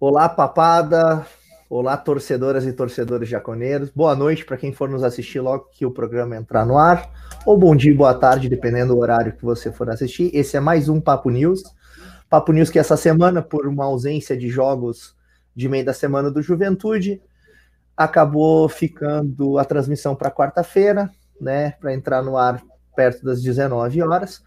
Olá, papada. Olá, torcedoras e torcedores jaconeiros. Boa noite para quem for nos assistir logo que o programa entrar no ar. Ou bom dia, boa tarde, dependendo do horário que você for assistir. Esse é mais um Papo News. Papo News que essa semana, por uma ausência de jogos de meio da semana do Juventude, acabou ficando a transmissão para quarta-feira, né, para entrar no ar perto das 19 horas.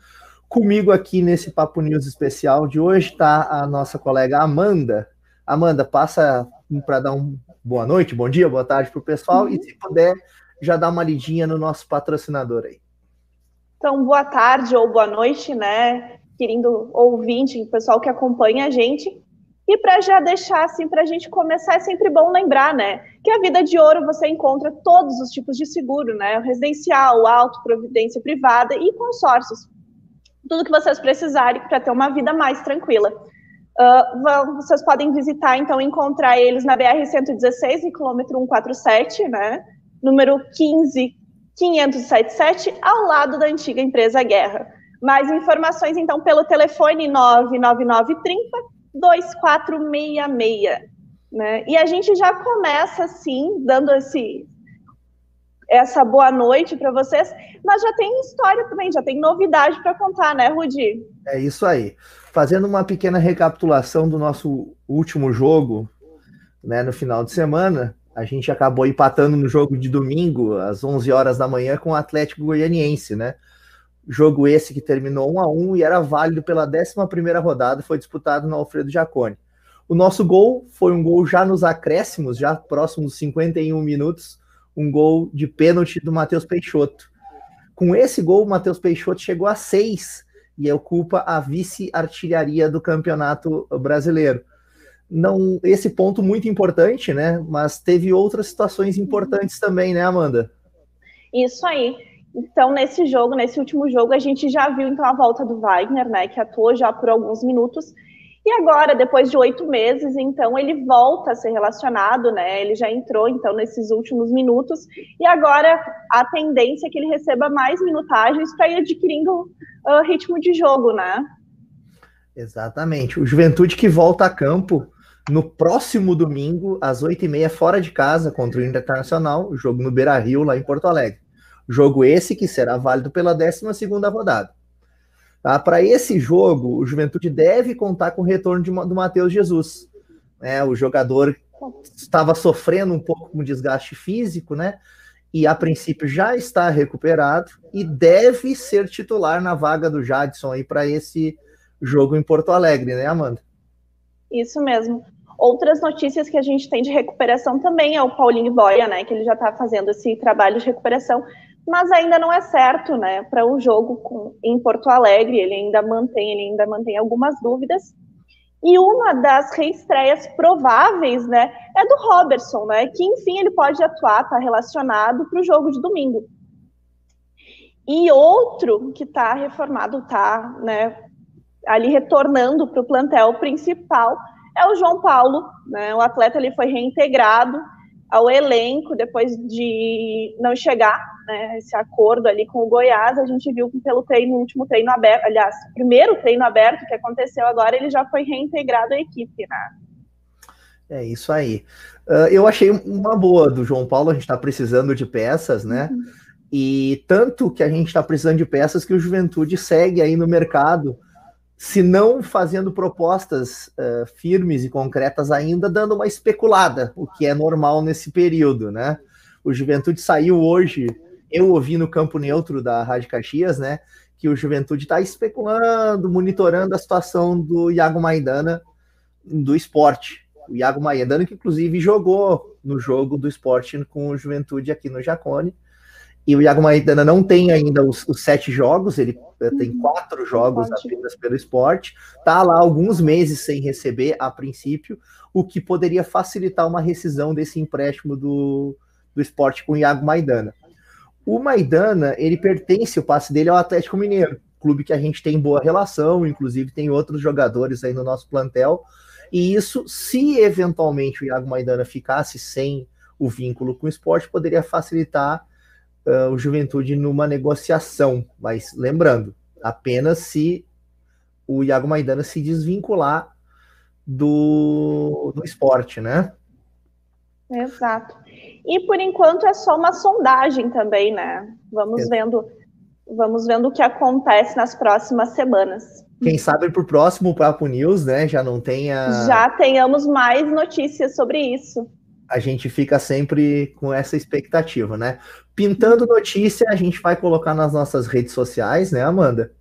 Comigo aqui nesse Papo News especial de hoje está a nossa colega Amanda. Amanda, passa para dar um boa noite, bom dia, boa tarde para o pessoal e se puder já dar uma lidinha no nosso patrocinador aí. Então, boa tarde ou boa noite, né, querido ouvinte, pessoal que acompanha a gente. E para já deixar assim, para a gente começar, é sempre bom lembrar, né, que a vida de ouro você encontra todos os tipos de seguro, né, residencial, auto, providência privada e consórcios. Tudo que vocês precisarem para ter uma vida mais tranquila. Uh, vocês podem visitar, então, encontrar eles na BR-116, no quilômetro 147, né, número 15577, ao lado da antiga empresa Guerra. Mais informações, então, pelo telefone 99930 2466. Né? E a gente já começa assim, dando esse essa boa noite para vocês, mas já tem história também, já tem novidade para contar, né, Rudi? É isso aí. Fazendo uma pequena recapitulação do nosso último jogo, né, no final de semana, a gente acabou empatando no jogo de domingo, às 11 horas da manhã, com o Atlético Goianiense, né? Jogo esse que terminou 1 a 1 e era válido pela 11 rodada, foi disputado no Alfredo Jaconi. O nosso gol foi um gol já nos acréscimos, já próximos 51 minutos, um gol de pênalti do Matheus Peixoto. Com esse gol, o Matheus Peixoto chegou a seis e ocupa a vice-artilharia do Campeonato Brasileiro. Não, esse ponto muito importante, né? Mas teve outras situações importantes também, né, Amanda? Isso aí. Então, nesse jogo, nesse último jogo, a gente já viu então a volta do Wagner, né, que atuou já por alguns minutos. E agora, depois de oito meses, então ele volta a ser relacionado, né? Ele já entrou então nesses últimos minutos e agora a tendência é que ele receba mais minutagens para ir adquirindo uh, ritmo de jogo, né? Exatamente. O Juventude que volta a campo no próximo domingo às oito e meia fora de casa contra o Internacional, jogo no Beira Rio lá em Porto Alegre. Jogo esse que será válido pela 12 rodada. Tá? Para esse jogo, o Juventude deve contar com o retorno de, do Matheus Jesus. Né? O jogador estava sofrendo um pouco com desgaste físico, né? E a princípio já está recuperado e deve ser titular na vaga do Jadson aí para esse jogo em Porto Alegre, né, Amanda? Isso mesmo. Outras notícias que a gente tem de recuperação também é o Paulinho Boia, né? Que ele já está fazendo esse trabalho de recuperação mas ainda não é certo, né? Para o um jogo com, em Porto Alegre, ele ainda mantém, ele ainda mantém algumas dúvidas. E uma das reestreias prováveis, né, é do Robertson, né? Que enfim ele pode atuar, tá relacionado para o jogo de domingo. E outro que está reformado, tá, né, ali retornando para o plantel principal é o João Paulo, né? O atleta ele foi reintegrado ao elenco depois de não chegar né, esse acordo ali com o Goiás, a gente viu que pelo treino, último treino aberto, aliás, primeiro treino aberto que aconteceu agora, ele já foi reintegrado à equipe, né? É isso aí. Uh, eu achei uma boa do João Paulo, a gente está precisando de peças, né? Uhum. E tanto que a gente está precisando de peças que o Juventude segue aí no mercado se não fazendo propostas uh, firmes e concretas ainda, dando uma especulada, o que é normal nesse período, né? O Juventude saiu hoje, eu ouvi no campo neutro da Rádio Caxias, né, que o Juventude está especulando, monitorando a situação do Iago Maidana do esporte. O Iago Maidana, que inclusive jogou no jogo do esporte com o Juventude aqui no Jacone, e o Iago Maidana não tem ainda os, os sete jogos, ele eh, tem uhum. quatro jogos Pode. apenas pelo esporte, tá lá alguns meses sem receber a princípio, o que poderia facilitar uma rescisão desse empréstimo do, do esporte com o Iago Maidana. O Maidana, ele pertence, o passe dele ao Atlético Mineiro, clube que a gente tem boa relação, inclusive tem outros jogadores aí no nosso plantel, e isso, se eventualmente o Iago Maidana ficasse sem o vínculo com o esporte, poderia facilitar uh, o Juventude numa negociação, mas lembrando, apenas se o Iago Maidana se desvincular do, no esporte, né? Exato. E por enquanto é só uma sondagem também, né? Vamos é. vendo, vamos vendo o que acontece nas próximas semanas. Quem sabe para o próximo Papo News, né? Já não tenha. Já tenhamos mais notícias sobre isso. A gente fica sempre com essa expectativa, né? Pintando notícia, a gente vai colocar nas nossas redes sociais, né, Amanda?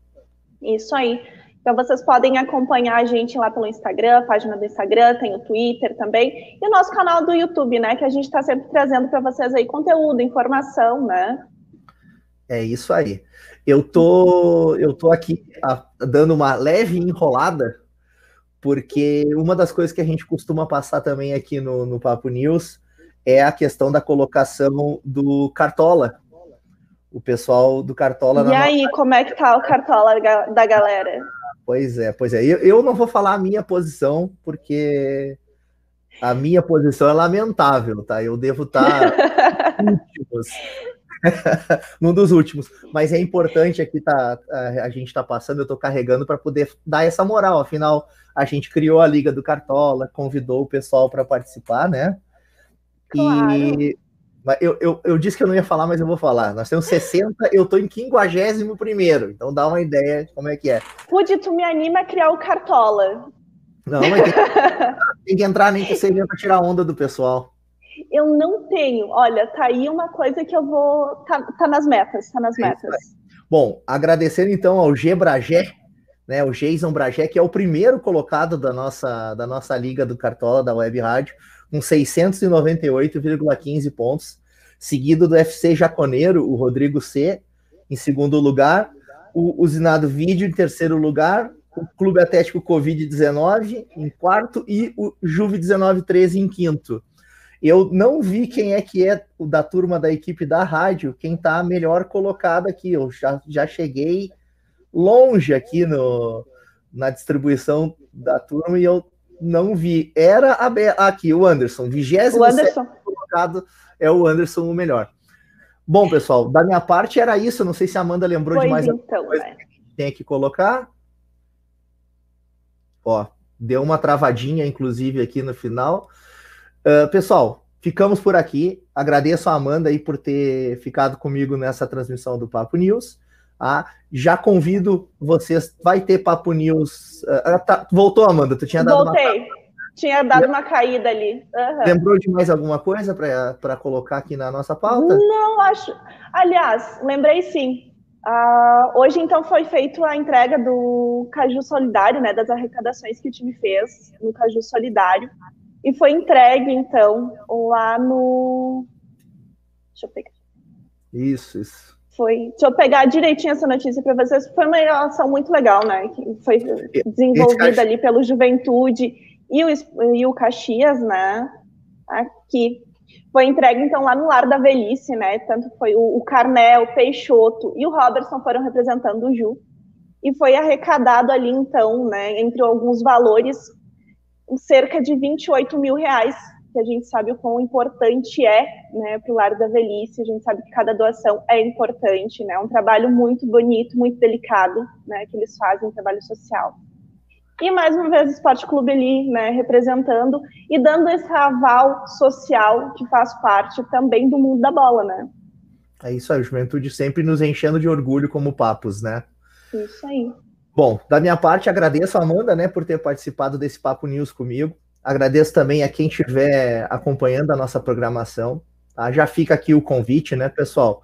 Isso aí. Então vocês podem acompanhar a gente lá pelo Instagram, página do Instagram, tem o Twitter também, e o nosso canal do YouTube, né? Que a gente está sempre trazendo para vocês aí conteúdo, informação, né? É isso aí. Eu tô, eu tô aqui a, dando uma leve enrolada, porque uma das coisas que a gente costuma passar também aqui no, no Papo News é a questão da colocação do Cartola. O pessoal do Cartola. E aí, nossa... como é que tá o Cartola da galera? Pois é, pois é. Eu, eu não vou falar a minha posição, porque a minha posição é lamentável, tá? Eu devo estar tá últimos. num dos últimos. Mas é importante aqui tá, a, gente está passando, eu estou carregando para poder dar essa moral. Afinal, a gente criou a Liga do Cartola, convidou o pessoal para participar, né? Claro. E eu, eu, eu disse que eu não ia falar, mas eu vou falar. Nós temos 60, eu tô em 51 primeiro. Então dá uma ideia de como é que é. Rude, tu me anima a criar o Cartola. Não, mas tem, tem que entrar nem que seja para tirar onda do pessoal. Eu não tenho. Olha, tá aí uma coisa que eu vou. Tá, tá nas metas, tá nas é metas. Bom, agradecendo então ao G Bragé, né? O Jason Bragé, que é o primeiro colocado da nossa, da nossa liga do Cartola, da Web Rádio com 698,15 pontos, seguido do FC Jaconeiro, o Rodrigo C, em segundo lugar, o Usinado Vídeo em terceiro lugar, o Clube Atlético Covid-19 em quarto e o Juve 1913 em quinto. Eu não vi quem é que é o da turma da equipe da rádio, quem está melhor colocado aqui. Eu já, já cheguei longe aqui no, na distribuição da turma e eu não vi. Era a Be aqui, o Anderson, vigésimo colocado é o Anderson o melhor. Bom, pessoal, da minha parte era isso. Não sei se a Amanda lembrou pois de mais então, coisa é. que tem que colocar. Ó, deu uma travadinha, inclusive, aqui no final. Uh, pessoal, ficamos por aqui. Agradeço a Amanda aí por ter ficado comigo nessa transmissão do Papo News. Ah, já convido vocês. Vai ter Papo News. Uh, tá, voltou, Amanda? Tu tinha dado Voltei. Uma... Tinha dado uma caída ali. Uhum. Lembrou de mais alguma coisa para colocar aqui na nossa pauta? Não, acho. Aliás, lembrei sim. Uh, hoje, então, foi feita a entrega do Caju Solidário, né? Das arrecadações que o time fez no Caju Solidário. E foi entregue, então, lá no. Deixa eu pegar. Isso, isso foi. Deixa eu pegar direitinho essa notícia para vocês. Foi uma relação muito legal, né? Que foi desenvolvida ali pelo Juventude e o, e o Caxias, né? Aqui. Foi entregue, então, lá no Lar da Velhice, né? Tanto foi o, o Carnel, o Peixoto e o Robertson foram representando o Ju. E foi arrecadado ali, então, né, entre alguns valores, cerca de 28 mil reais que a gente sabe o quão importante é né, para o lar da velhice, a gente sabe que cada doação é importante, né, é um trabalho muito bonito, muito delicado, né, que eles fazem, um trabalho social. E mais uma vez o Esporte Clube ali, né, representando e dando esse aval social que faz parte também do mundo da bola, né. É isso aí, juventude sempre nos enchendo de orgulho como papos, né? Isso aí. Bom, da minha parte, agradeço a Amanda, né, por ter participado desse Papo News comigo. Agradeço também a quem estiver acompanhando a nossa programação. Tá? Já fica aqui o convite, né, pessoal?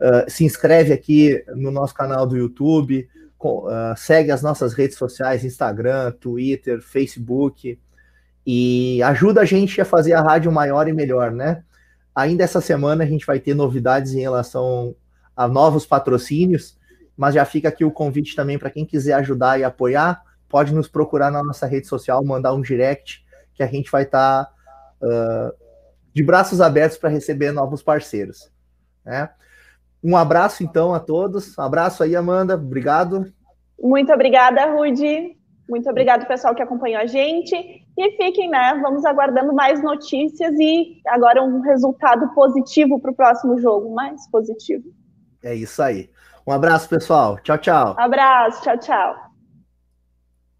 Uh, se inscreve aqui no nosso canal do YouTube, uh, segue as nossas redes sociais, Instagram, Twitter, Facebook, e ajuda a gente a fazer a rádio maior e melhor, né? Ainda essa semana a gente vai ter novidades em relação a novos patrocínios, mas já fica aqui o convite também para quem quiser ajudar e apoiar, pode nos procurar na nossa rede social, mandar um direct que a gente vai estar tá, uh, de braços abertos para receber novos parceiros. Né? Um abraço, então, a todos. Um abraço aí, Amanda. Obrigado. Muito obrigada, Rudy. Muito obrigado, pessoal, que acompanhou a gente. E fiquem, né? Vamos aguardando mais notícias e agora um resultado positivo para o próximo jogo. Mais positivo. É isso aí. Um abraço, pessoal. Tchau, tchau. abraço. Tchau, tchau.